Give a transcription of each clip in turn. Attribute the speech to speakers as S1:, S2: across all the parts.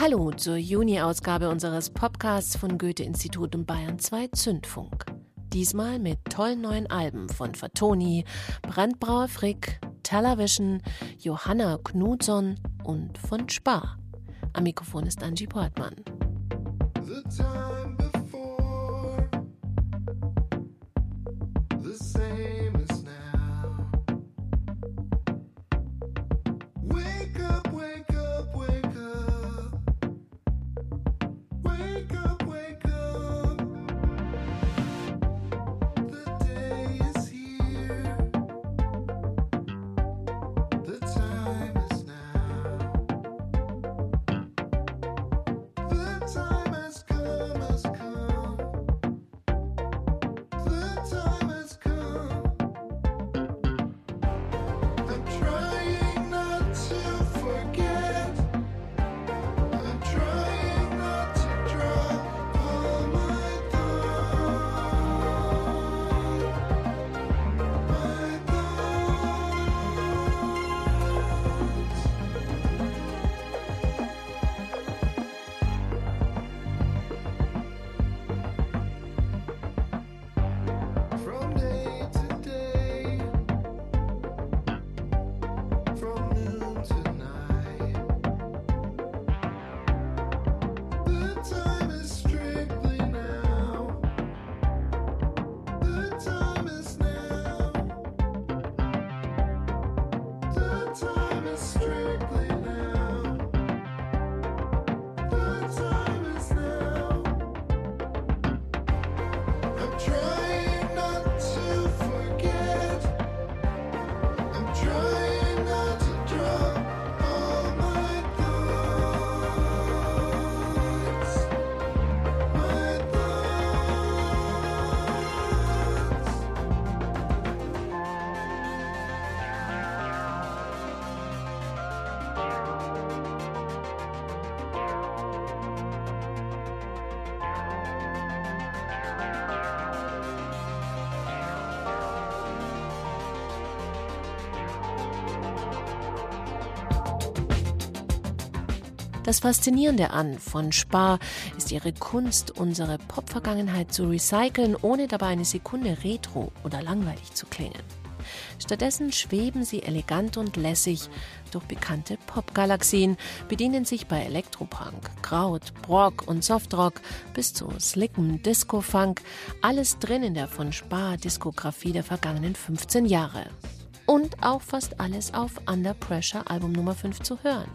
S1: Hallo zur Juni-Ausgabe unseres Podcasts von Goethe-Institut und Bayern 2 Zündfunk. Diesmal mit tollen neuen Alben von Fatoni, Brandbrauer Frick, Television, Johanna Knudson und von Spar. Am Mikrofon ist Angie Portmann. Das Faszinierende an von Spar ist ihre Kunst, unsere Pop-Vergangenheit zu recyceln, ohne dabei eine Sekunde retro oder langweilig zu klingen. Stattdessen schweben sie elegant und lässig durch bekannte Pop-Galaxien, bedienen sich bei Elektropunk, Kraut, Brock und Softrock bis zu slickem Disco-Funk, alles drin in der von Spar-Diskografie der vergangenen 15 Jahre. Und auch fast alles auf Under Pressure Album Nummer 5 zu hören.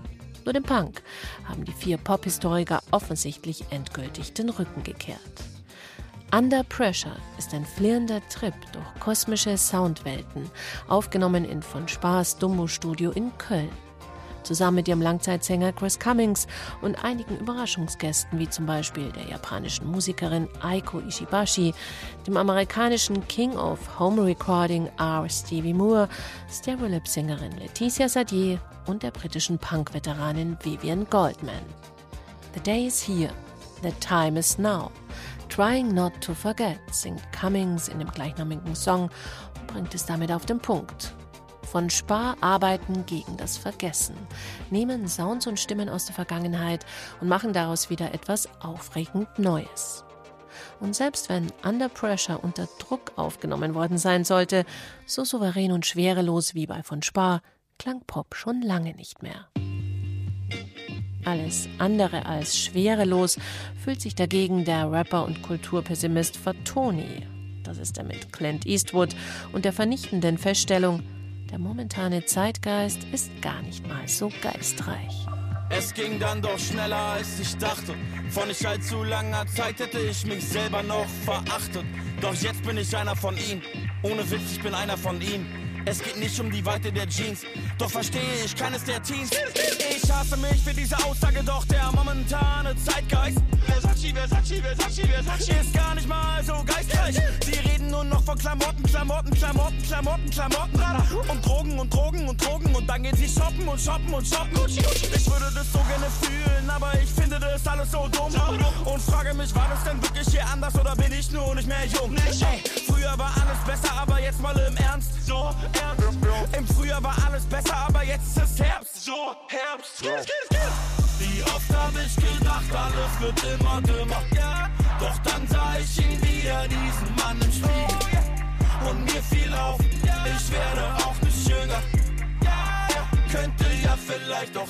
S1: Nur dem Punk haben die vier Pop-Historiker offensichtlich endgültig den Rücken gekehrt. Under Pressure ist ein flirrender Trip durch kosmische Soundwelten, aufgenommen in von Spaß Dumbo Studio in Köln zusammen mit ihrem Langzeitsänger Chris Cummings und einigen Überraschungsgästen, wie zum Beispiel der japanischen Musikerin Aiko Ishibashi, dem amerikanischen King of Home Recording R. Stevie Moore, Stereolip-Sängerin Laetitia Sadier und der britischen Punk-Veteranin Vivian Goldman. The day is here. The time is now. Trying Not to Forget singt Cummings in dem gleichnamigen Song und bringt es damit auf den Punkt von Spararbeiten gegen das Vergessen, nehmen Sounds und Stimmen aus der Vergangenheit und machen daraus wieder etwas aufregend Neues. Und selbst wenn Under Pressure unter Druck aufgenommen worden sein sollte, so souverän und schwerelos wie bei von Spar, klang Pop schon lange nicht mehr. Alles andere als schwerelos fühlt sich dagegen der Rapper und Kulturpessimist Fatoni. Das ist er mit Clint Eastwood und der vernichtenden Feststellung, der momentane Zeitgeist ist gar nicht mal so geistreich.
S2: Es ging dann doch schneller als ich dachte. Vor nicht allzu langer Zeit hätte ich mich selber noch verachtet. Doch jetzt bin ich einer von ihnen. Ohne Witz, ich bin einer von ihnen. Es geht nicht um die Weite der Jeans, doch verstehe ich keines der Teens. Ich hasse mich für diese Aussage, doch der momentane Zeitgeist Versace, Versace, Versace, Versace ist gar nicht mal so geistreich. Sie reden nur noch von Klamotten, Klamotten, Klamotten, Klamotten, Klamotten und Drogen und Drogen und Drogen und dann gehen sie shoppen und shoppen und shoppen. Ich würde das so gerne fühlen, aber ich finde das alles so dumm und frage mich, war das denn wirklich hier anders oder bin ich nur nicht mehr jung? Ey, früher war alles besser, aber jetzt mal im Ernst. So ernst. Im Frühjahr war alles besser, aber jetzt ist Herbst. So Herbst. Die Wie oft hab ich gedacht, alles wird immer dümmer. Doch dann sah ich ihn wieder, diesen Mann im Spiegel. Und mir fiel auf, ich werde auch nicht jünger. Könnte ja vielleicht auch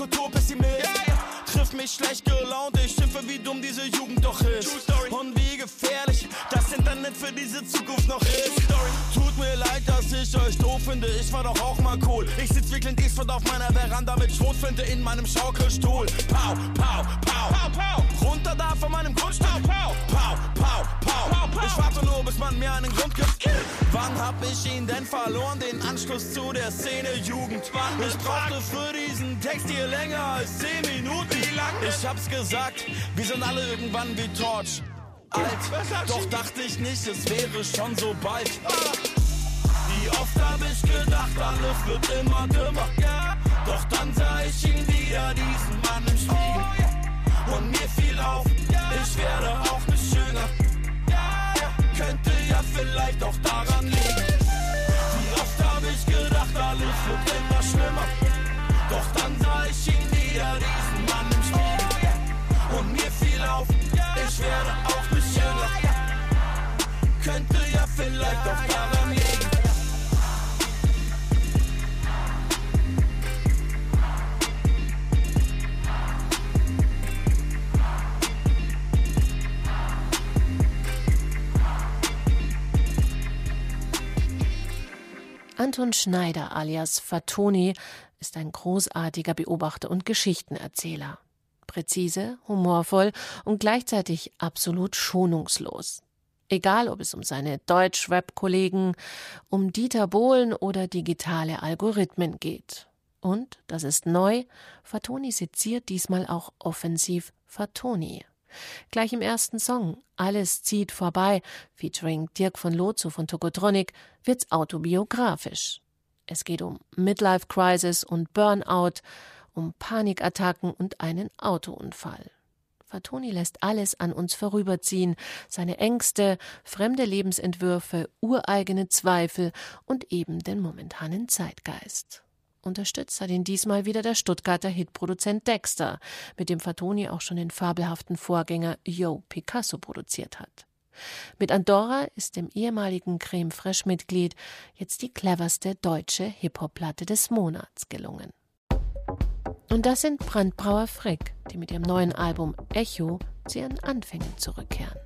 S2: bin ein Kulturpessimist. Yeah. Triff mich schlecht gelaunt, finde, ich war doch auch mal cool. Ich sitz wie Clint Eastwood auf meiner Veranda mit Schrotflinte in meinem Schaukelstuhl. Pau, pau, pau, pau, pau. Runter da von meinem Grundstück. Pau, pau, pau, pau, pau, pau. Ich warte nur, bis man mir einen Grund gibt. Wann hab ich ihn denn verloren, den Anschluss zu der Szene Jugend? Ich brauchte für diesen Text hier länger als 10 Minuten. Wie lang? Ich hab's gesagt, wir sind alle irgendwann wie Torch alt. Doch dachte ich nicht, es wäre schon so bald. Wie oft hab ich gedacht, alles wird immer dümmer. Doch dann sah ich ihn wieder, diesen Mann im Spiegel. Und mir fiel auf, ich werde auch nicht jünger. Könnte ja vielleicht auch daran liegen.
S1: Anton Schneider alias Fatoni ist ein großartiger Beobachter und Geschichtenerzähler präzise, humorvoll und gleichzeitig absolut schonungslos. Egal, ob es um seine Deutsch-Rap-Kollegen, um Dieter Bohlen oder digitale Algorithmen geht. Und, das ist neu, Fatoni seziert diesmal auch offensiv Fatoni. Gleich im ersten Song Alles zieht vorbei, featuring Dirk von Lozo von Tokotronic, wird's autobiografisch. Es geht um Midlife Crisis und Burnout, um Panikattacken und einen Autounfall. Fatoni lässt alles an uns vorüberziehen, seine Ängste, fremde Lebensentwürfe, ureigene Zweifel und eben den momentanen Zeitgeist. Unterstützt hat ihn diesmal wieder der Stuttgarter Hitproduzent Dexter, mit dem Fatoni auch schon den fabelhaften Vorgänger Yo Picasso produziert hat. Mit Andorra ist dem ehemaligen Creme Fraiche Mitglied jetzt die cleverste deutsche Hip-Hop-Platte des Monats gelungen. Und das sind Brandbrauer Frick, die mit ihrem neuen Album Echo zu ihren Anfängen zurückkehren.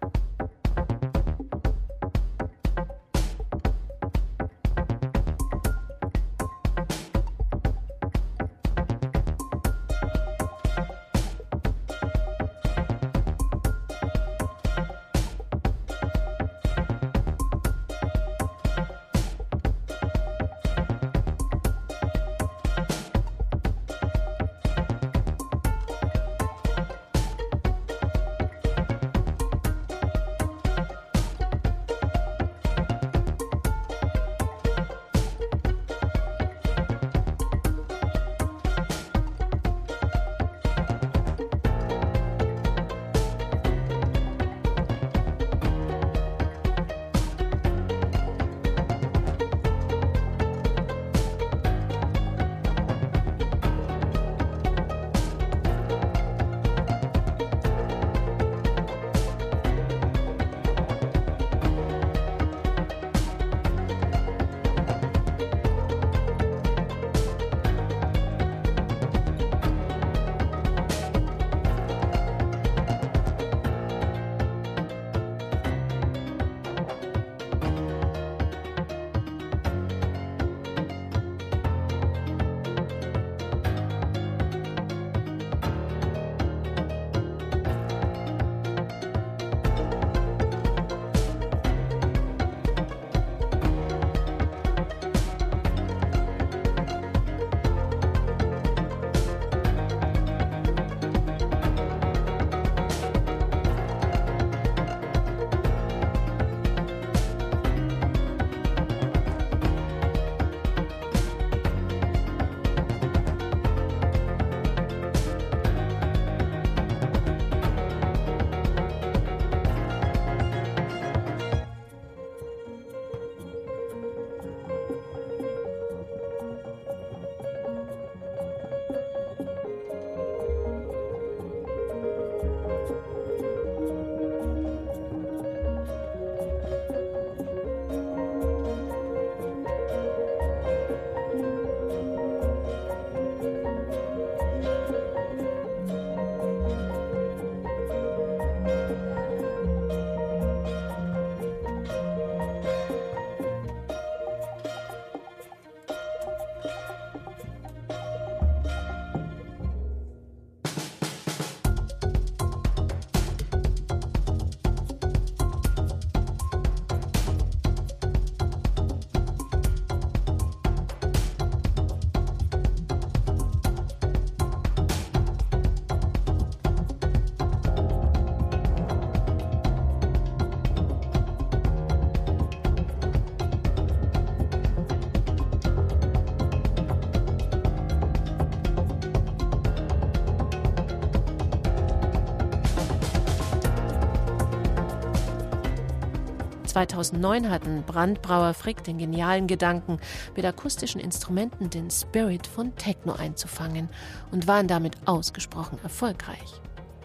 S3: 2009 hatten Brandbrauer Frick den genialen Gedanken, mit akustischen Instrumenten den Spirit von Techno einzufangen und waren damit ausgesprochen erfolgreich.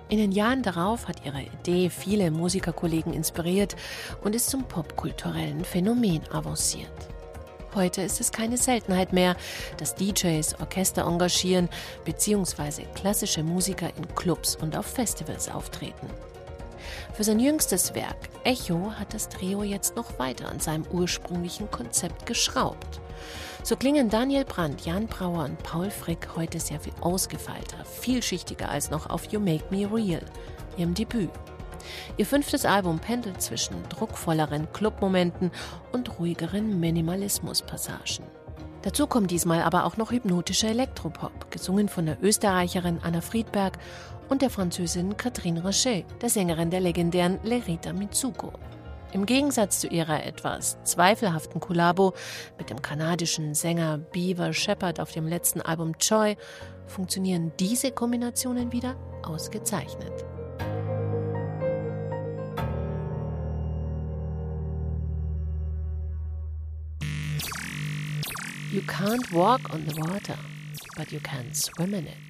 S3: In den Jahren darauf hat ihre Idee viele Musikerkollegen inspiriert und ist zum popkulturellen Phänomen avanciert. Heute ist es keine Seltenheit mehr, dass DJs Orchester engagieren bzw. klassische Musiker in Clubs und auf Festivals auftreten. Für sein jüngstes Werk Echo hat das Trio jetzt noch weiter an seinem ursprünglichen Konzept geschraubt. So klingen Daniel Brandt, Jan Brauer und Paul Frick heute sehr viel ausgefeilter, vielschichtiger als noch auf You Make Me Real, ihrem Debüt. Ihr fünftes Album pendelt zwischen druckvolleren Clubmomenten und ruhigeren Minimalismuspassagen. Dazu kommt diesmal aber auch noch hypnotischer Elektropop, gesungen von der Österreicherin Anna Friedberg und der Französin Catherine Rocher, der Sängerin der legendären Lerita Mitsuko. Im Gegensatz zu ihrer etwas zweifelhaften Kollabo mit dem kanadischen Sänger Beaver Shepard auf dem letzten Album Joy funktionieren diese Kombinationen wieder ausgezeichnet. You can't walk on the water, but you can swim in it.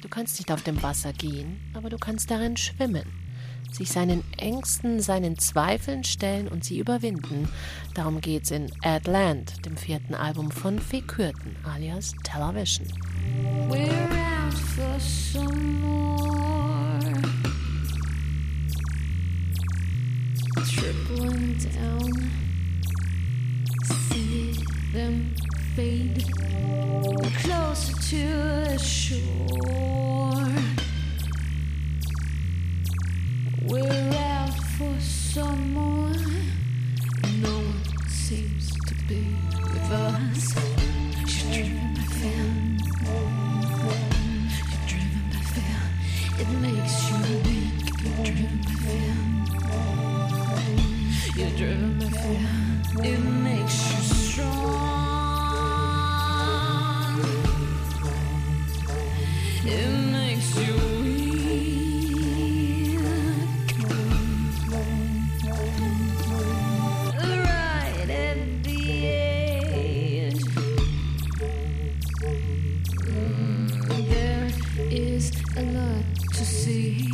S3: Du kannst nicht auf dem Wasser gehen, aber du kannst darin schwimmen sich seinen Ängsten, seinen Zweifeln stellen und sie überwinden. Darum geht's in Land, dem vierten Album von Fee Kürten, alias Television. We're out for some more. Tripling down. See them fade closer to the shore. a lot to see.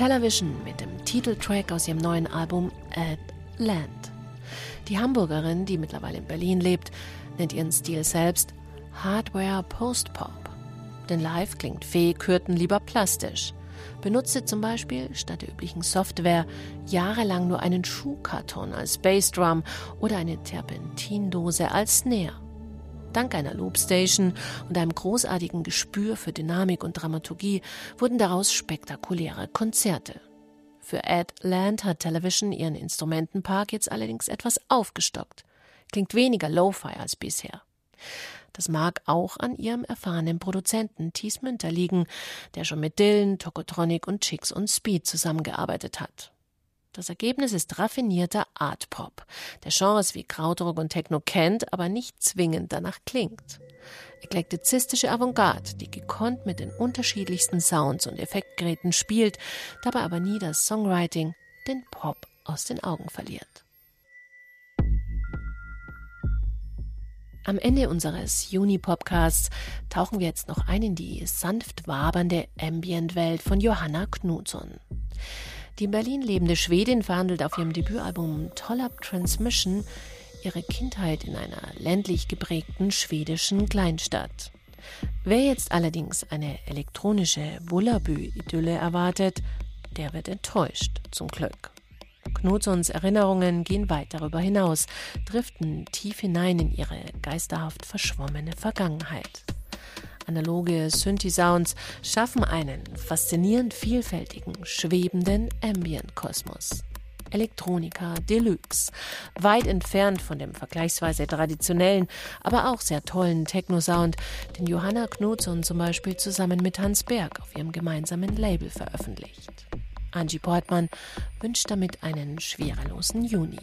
S1: Television mit dem Titeltrack aus ihrem neuen Album At Land. Die Hamburgerin, die mittlerweile in Berlin lebt, nennt ihren Stil selbst Hardware Post-Pop. Denn live klingt Fee Kürten lieber plastisch. Benutzte zum Beispiel statt der üblichen Software jahrelang nur einen Schuhkarton als Bassdrum oder eine Terpentindose als Snare. Dank einer Loopstation und einem großartigen Gespür für Dynamik und Dramaturgie wurden daraus spektakuläre Konzerte. Für Ed Land hat Television ihren Instrumentenpark jetzt allerdings etwas aufgestockt. Klingt weniger Lo-Fi als bisher. Das mag auch an ihrem erfahrenen Produzenten Thies Münter liegen, der schon mit Dylan, Tokotronic und Chicks und Speed zusammengearbeitet hat. Das Ergebnis ist raffinierter Art Pop, der Genres wie Krautrock und Techno kennt, aber nicht zwingend danach klingt. Eklektizistische Avantgarde, die gekonnt mit den unterschiedlichsten Sounds und Effektgeräten spielt, dabei aber nie das Songwriting, den Pop aus den Augen verliert. Am Ende unseres Juni-Podcasts tauchen wir jetzt noch ein in die sanft wabernde Ambient-Welt von Johanna Knutsson. Die in Berlin lebende Schwedin verhandelt auf ihrem Debütalbum Tollab Transmission ihre Kindheit in einer ländlich geprägten schwedischen Kleinstadt. Wer jetzt allerdings eine elektronische Bullabü-Idylle erwartet, der wird enttäuscht, zum Glück. Knutsons Erinnerungen gehen weit darüber hinaus, driften tief hinein in ihre geisterhaft verschwommene Vergangenheit. Analoge Synthi-Sounds schaffen einen faszinierend vielfältigen, schwebenden Ambient-Kosmos. Elektronika Deluxe. Weit entfernt von dem vergleichsweise traditionellen, aber auch sehr tollen Techno-Sound, den Johanna Knudson zum Beispiel zusammen mit Hans Berg auf ihrem gemeinsamen Label veröffentlicht. Angie Portmann wünscht damit einen schwerelosen Juni.